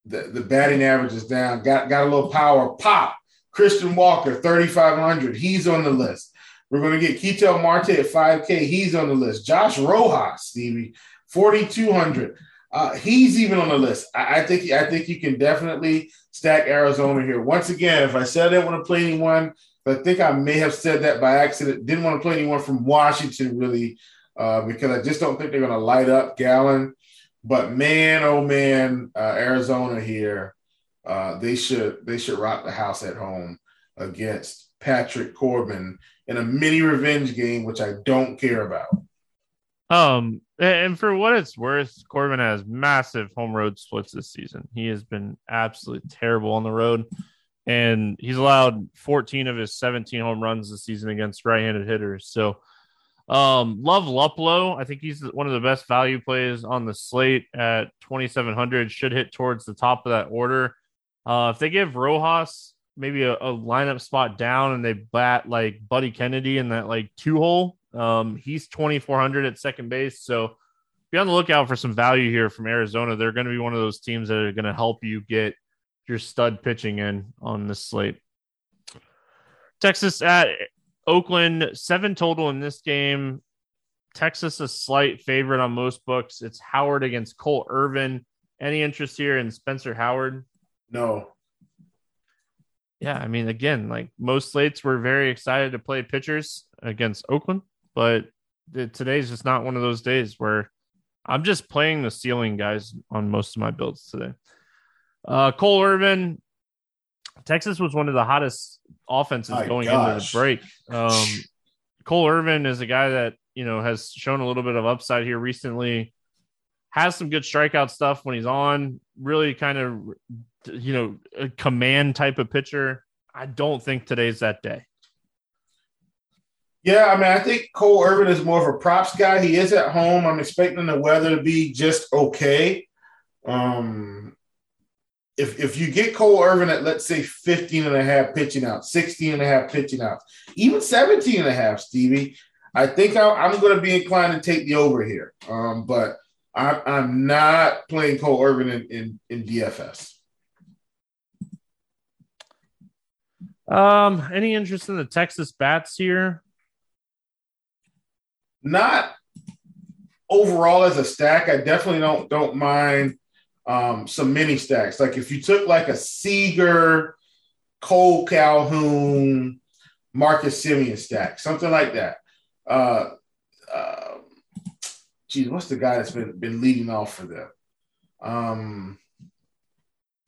the the batting average is down, got got a little power pop. Christian Walker, 3,500. He's on the list. We're going to get Ketel Marte at 5K. He's on the list. Josh Rojas, Stevie, 4,200. Uh, he's even on the list. I, I, think I think you can definitely stack Arizona here. Once again, if I said I didn't want to play anyone, I think I may have said that by accident. Didn't want to play anyone from Washington really, uh, because I just don't think they're going to light up Gallen. But man, oh man, uh, Arizona here, uh, they should they should rock the house at home against Patrick Corbin in a mini revenge game, which I don't care about. Um, and for what it's worth, Corbin has massive home road splits this season. He has been absolutely terrible on the road, and he's allowed 14 of his 17 home runs this season against right-handed hitters. So, um, love Luplow. I think he's one of the best value plays on the slate at 2,700. Should hit towards the top of that order. Uh, if they give Rojas maybe a, a lineup spot down and they bat like Buddy Kennedy in that like two hole, um, he's 2,400 at second base. So be on the lookout for some value here from Arizona. They're going to be one of those teams that are going to help you get your stud pitching in on this slate. Texas at Oakland, seven total in this game. Texas a slight favorite on most books. It's Howard against Cole Irvin. Any interest here in Spencer Howard? No. Yeah, I mean, again, like most slates, we're very excited to play pitchers against Oakland but today's just not one of those days where I'm just playing the ceiling guys on most of my builds today. Uh, Cole Irvin, Texas was one of the hottest offenses my going gosh. into the break. Um, Cole Irvin is a guy that you know has shown a little bit of upside here recently. Has some good strikeout stuff when he's on. Really kind of you know a command type of pitcher. I don't think today's that day. Yeah, I mean, I think Cole Irvin is more of a props guy. He is at home. I'm expecting the weather to be just okay. Um, if if you get Cole Irvin at let's say 15 and a half pitching out, 16 and a half pitching out, even 17 and a half, Stevie, I think I, am going to be inclined to take the over here. Um, but I, I'm not playing Cole Irvin in, in, in DFS. Um, any interest in the Texas bats here? not overall as a stack. I definitely don't don't mind um, some mini stacks. Like if you took like a Seager, Cole Calhoun, Marcus Semien stack, something like that. Uh, uh, geez, what's the guy that's been been leading off for them? Um,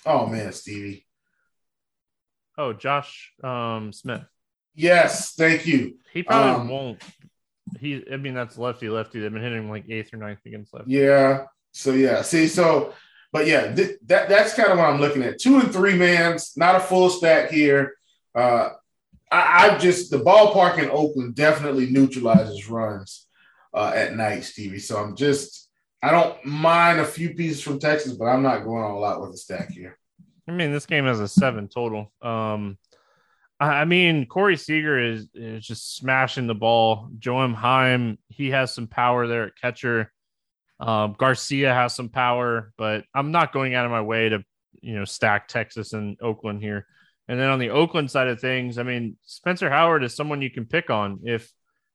oh man, Stevie. Oh, Josh um, Smith. Yes, thank you. He probably um, won't he, I mean, that's lefty lefty. They've been hitting him like eighth or ninth against lefty. Yeah. So yeah. See, so but yeah, th- that that's kind of what I'm looking at. Two and three mans, not a full stack here. Uh, I, I just the ballpark in Oakland definitely neutralizes runs uh, at night, Stevie. So I'm just I don't mind a few pieces from Texas, but I'm not going all out with a stack here. I mean, this game has a seven total. Um, I mean, Corey Seager is, is just smashing the ball. Jonah Heim, he has some power there at catcher. Um, Garcia has some power, but I'm not going out of my way to, you know, stack Texas and Oakland here. And then on the Oakland side of things, I mean, Spencer Howard is someone you can pick on. If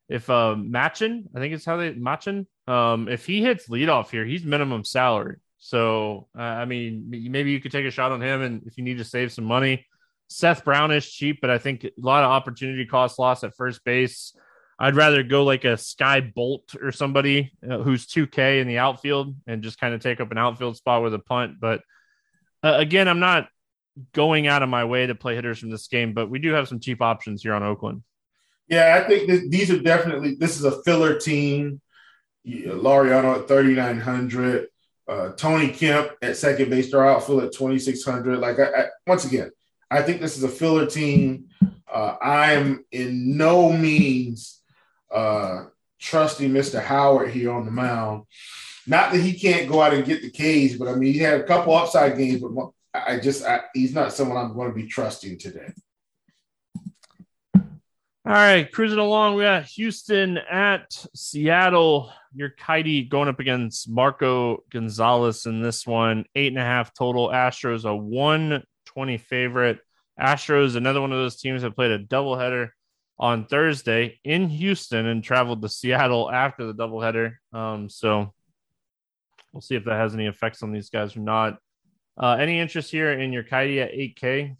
if uh Machin, I think it's how they Machin, um, if he hits leadoff here, he's minimum salary. So uh, I mean, maybe you could take a shot on him, and if you need to save some money, Seth Brown is cheap, but I think a lot of opportunity cost loss at first base. I'd rather go like a Skye Bolt or somebody uh, who's 2K in the outfield and just kind of take up an outfield spot with a punt. But uh, again, I'm not going out of my way to play hitters from this game, but we do have some cheap options here on Oakland. Yeah, I think th- these are definitely this is a filler team. Laureano at 3,900, uh, Tony Kemp at second base, their outfield at 2,600. Like I, I, once again, I think this is a filler team. Uh, I am in no means uh, trusting Mr. Howard here on the mound. Not that he can't go out and get the K's, but I mean, he had a couple upside games, but I just, I, he's not someone I'm going to be trusting today. All right, cruising along. We got Houston at Seattle. Urquidy going up against Marco Gonzales in this one. Eight and a half total. Astros a one 20 favorite. Astros, another one of those teams that played a doubleheader on Thursday in Houston and traveled to Seattle after the doubleheader. Um, so we'll see if that has any effects on these guys or not. Uh, any interest here in Urquidy at 8K?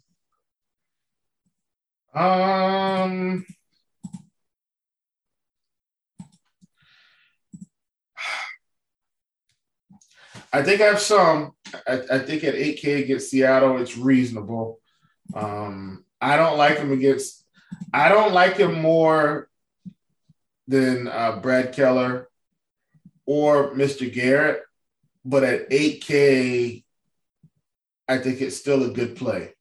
Um, I think I have some. I, I, think at 8K against Seattle, it's reasonable. Um, I don't like him against. I don't like him more than uh, Brad Keller or Mr. Garrett, but at 8K, I think it's still a good play.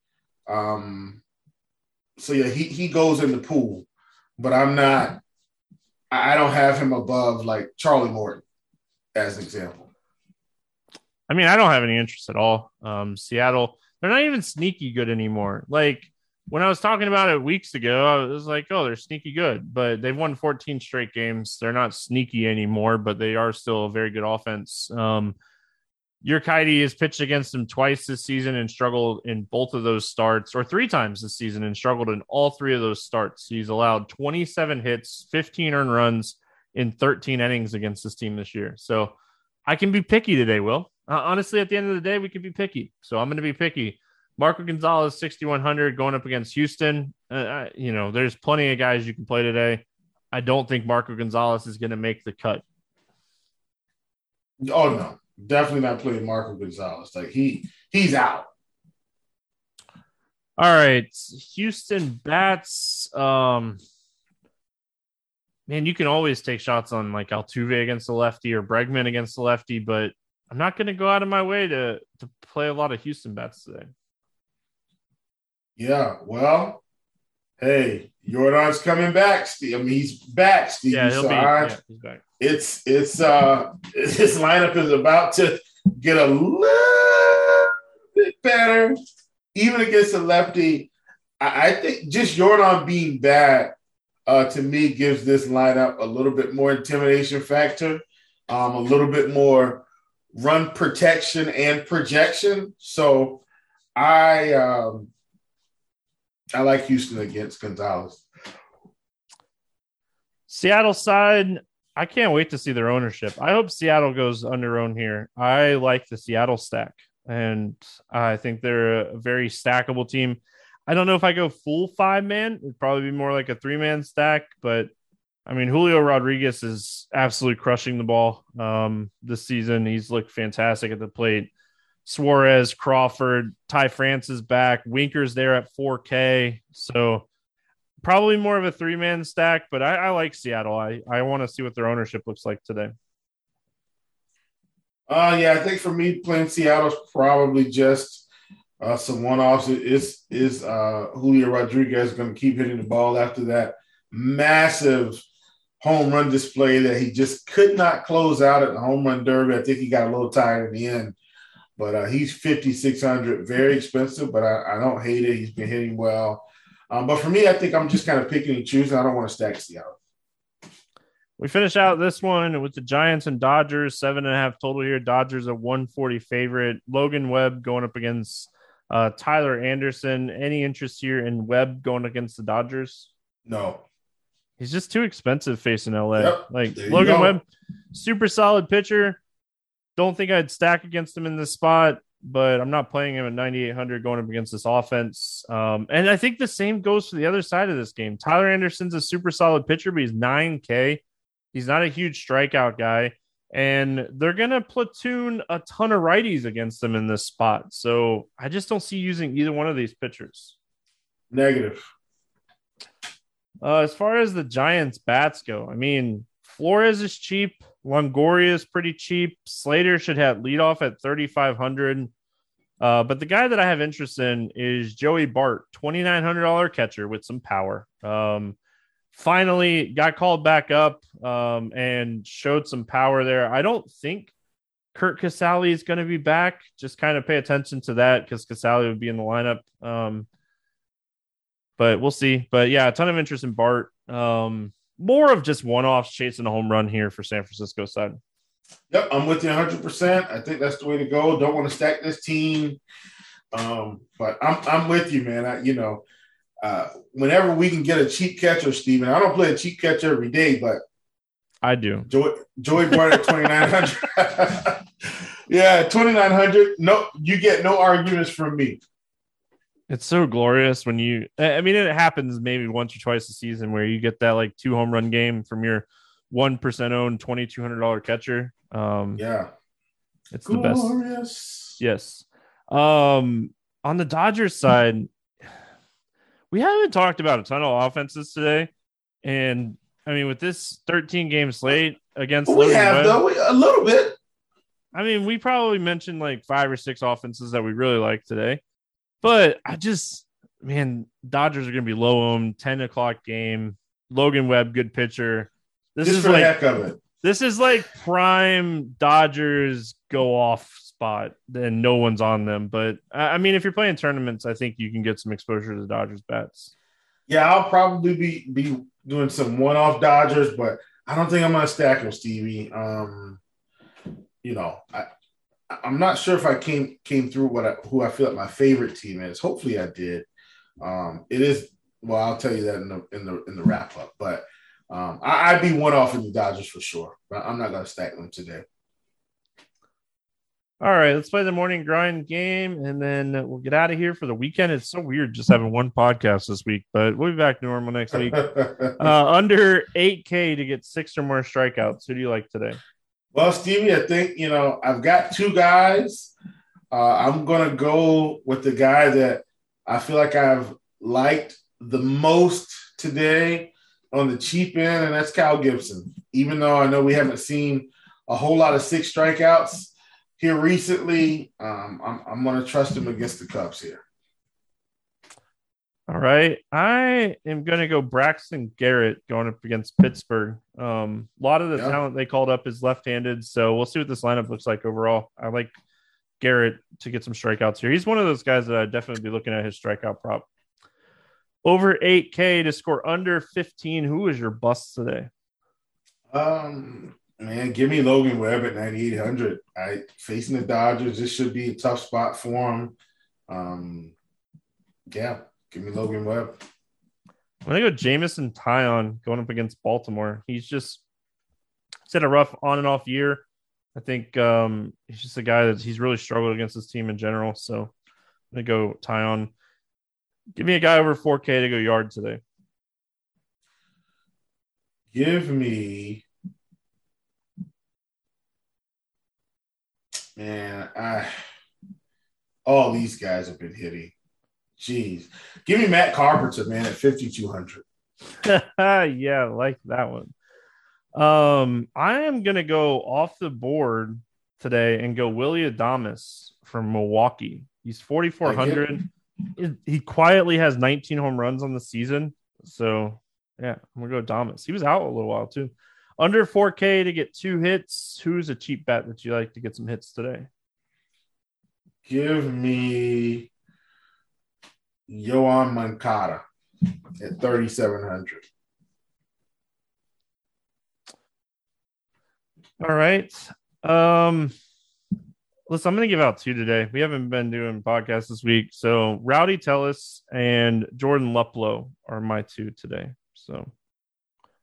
Um, so yeah, he he goes in the pool, but I'm not. I don't have him above like Charlie Morton, as an example. I mean, I don't have any interest at all. Um, Seattle, they're not even sneaky good anymore. Like when I was talking about it weeks ago, I was like, oh, they're sneaky good, but they've won 14 straight games. They're not sneaky anymore, but they are still a very good offense. Um, Urquidy has pitched against them twice this season and struggled in both of those starts, or three times this season and struggled in all three of those starts. He's allowed 27 hits, 15 earned runs in 13 innings against this team this year. So I can be picky today, Will. Uh, honestly, at the end of the day, we could be picky. So I'm going to be picky. Marco Gonzales, 6,100 going up against Houston. Uh, you know, there's plenty of guys you can play today. I don't think Marco Gonzales is going to make the cut. Oh, no. Definitely not playing Marco Gonzales. Like he he's out. All right. Houston bats. Um, man, you can always take shots on like Altuve against the lefty or Bregman against the lefty, but I'm not going to go out of my way to to play a lot of Houston Bats today. Yeah, well, hey, Yordan's coming back. Steve. I mean, he's back, Steve. Yeah, he'll so be. I, yeah, he's back. It's it's uh his lineup is about to get a little bit better, even against the lefty. I, I think just Jordan being back uh, to me gives this lineup a little bit more intimidation factor, um, a little bit more run protection and projection. So I um, I like Houston against Gonzales. Seattle side, I can't wait to see their ownership. I hope Seattle goes under own here. I like the Seattle stack, and I think they're a very stackable team. I don't know if I go full five man. It'd probably be more like a three man stack, but I mean, Julio Rodriguez is absolutely crushing the ball um, this season. He's looked fantastic at the plate. Suarez, Crawford, Ty France is back. Winker's there at 4K. So probably more of a three man stack, but I, I, like Seattle. I, I want to see what their ownership looks like today. Uh, yeah, I think for me, playing Seattle's probably just uh, some one offs. Is is uh, Julio Rodriguez going to keep hitting the ball after that massive home run display that he just could not close out at the home run derby. I think he got a little tired in the end, but uh, he's 5,600, very expensive, but I, I, don't hate it. He's been hitting well. Um, but for me, I think I'm just kind of picking and choosing. I don't want to stack Seattle. We finish out this one with the Giants and Dodgers, seven and a half total here. Dodgers a 140 favorite. Logan Webb going up against uh, Tyler Anderson. Any interest here in Webb going against the Dodgers? No. He's just too expensive facing LA. Yep, like Logan Webb, super solid pitcher. Don't think I'd stack against him in this spot, but I'm not playing him at 9,800 going up against this offense. Um, and I think the same goes for the other side of this game. Tyler Anderson's a super solid pitcher, but he's 9K. He's not a huge strikeout guy. And they're going to platoon a ton of righties against them in this spot. So I just don't see using either one of these pitchers. Negative. Uh, as far as the Giants bats go, I mean, Flores is cheap. Longoria is pretty cheap. Slater should have leadoff at 3,500. Uh, but the guy that I have interest in is Joey Bart, $2,900 catcher with some power. Um, finally got called back up um, and showed some power there. I don't think Curt Casali is going to be back. Just kind of pay attention to that because Casali would be in the lineup. Um, but we'll see. But yeah, a ton of interest in Bart. Um, more of just one offs chasing a home run here for San Francisco side. Yep, I'm with you 100%. I think that's the way to go. Don't want to stack this team. Um, but I'm I'm with you, man. I, you know, uh, whenever we can get a cheap catcher, Steven, I don't play a cheap catcher every day, but I do. Joy Joey brought it twenty nine hundred. yeah, twenty nine hundred. No, you get no arguments from me. It's so glorious when you. I mean, it happens maybe once or twice a season where you get that like two home run game from your one percent owned twenty two hundred dollar catcher. Um, yeah, it's glorious. the best. Yes. Um, on the Dodgers side, we haven't talked about a ton of offenses today, and I mean, with this 13 game slate against we have Webb, though a little bit. I mean, we probably mentioned like five or six offenses that we really like today. But I just, man, Dodgers are going to be low owned, 10 o'clock game. Logan Webb, good pitcher. This just is like, heck of it. This is like prime Dodgers go off spot, then no one's on them. But I mean, if you're playing tournaments, I think you can get some exposure to the Dodgers bats. Yeah, I'll probably be be doing some one off Dodgers, but I don't think I'm gonna stack them, Stevie. Um, you know, I I'm not sure if I came came through what I, who I feel like my favorite team is. Hopefully, I did. Um, it is well. I'll tell you that in the in the in the wrap up. But um, I, would be one off in the Dodgers for sure. But I'm not going to stack them today. All right, let's play the morning grind game, and then we'll get out of here for the weekend. It's so weird just having one podcast this week, but we'll be back to normal next week. uh, under 8K to get six or more strikeouts. Who do you like today? Well, Stevie, I think you know I've got two guys. Uh, I'm gonna go with the guy that I feel like I've liked the most today on the cheap end, and that's Kyle Gibson. Even though I know we haven't seen a whole lot of six strikeouts here recently, um, I'm, I'm to trust him against the Cubs here. All right. I am going to go Braxton Garrett going up against Pittsburgh. Um, a lot of the yeah. talent they called up is left handed. So we'll see what this lineup looks like overall. I like Garrett to get some strikeouts here. He's one of those guys that I'd definitely be looking at his strikeout prop. Over 8K to score under 15. Who is your bust today? Um, man, give me Logan Webb at 9,800. I facing the Dodgers. This should be a tough spot for him. Um, yeah, Give me Logan Webb. I'm gonna go Jameson Taillon going up against Baltimore. He's just he's had a rough on and off year. I think um, he's just a guy that he's really struggled against his team in general. So I'm gonna go Taillon. Give me a guy over 4K to go yard today. Give me man, I all these guys have been hitting. Jeez. Give me Matt Carpenter, man, at 5,200. yeah, like that one. Um, I am going to go off the board today and go Willie Adames from Milwaukee. He's 4,400. He quietly has 19 home runs on the season. So, yeah, I'm going to go Adames. He was out a little while too. Under 4K to get two hits. Who's a cheap bet that you like to get some hits today? Give me Yoan Moncada at 3,700. All right. Um, listen, I'm going to give out two today. We haven't been doing podcasts this week. So Rowdy Tellez and Jordan Luplow are my two today. So,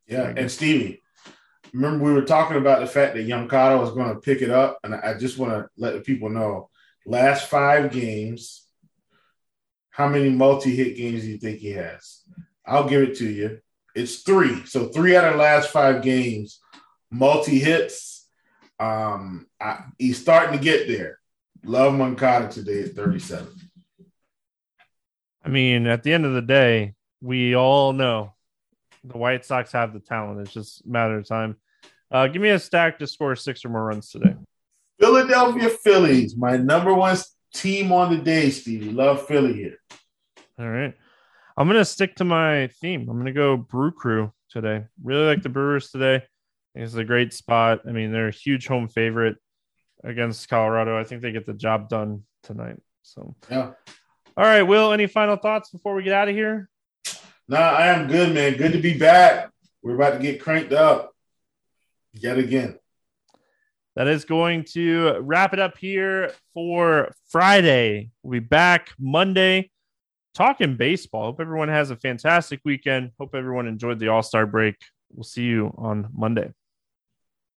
yeah. And Stevie, remember we were talking about the fact that Moncada was going to pick it up. And I just want to let the people know last five games, how many multi-hit games do you think he has? I'll give it to you. It's three. So three out of the last five games, multi-hits. Um, I, he's starting to get there. Love Moncada today at 37. I mean, at the end of the day, we all know the White Sox have the talent. It's just a matter of time. Uh, give me a stack to score six or more runs today. Philadelphia Phillies, my number one team on the day, Stevie. Love Philly here. All right. I'm going to stick to my theme. I'm going to go Brew Crew today. Really like the Brewers today. It's a great spot. I mean, they're a huge home favorite against Colorado. I think they get the job done tonight. So, yeah. All right, Will, any final thoughts before we get out of here? Nah, I am good, man. Good to be back. We're about to get cranked up yet again. That is going to wrap it up here for Friday. We'll be back Monday talking baseball. Hope everyone has a fantastic weekend. Hope everyone enjoyed the All Star break. We'll see you on Monday.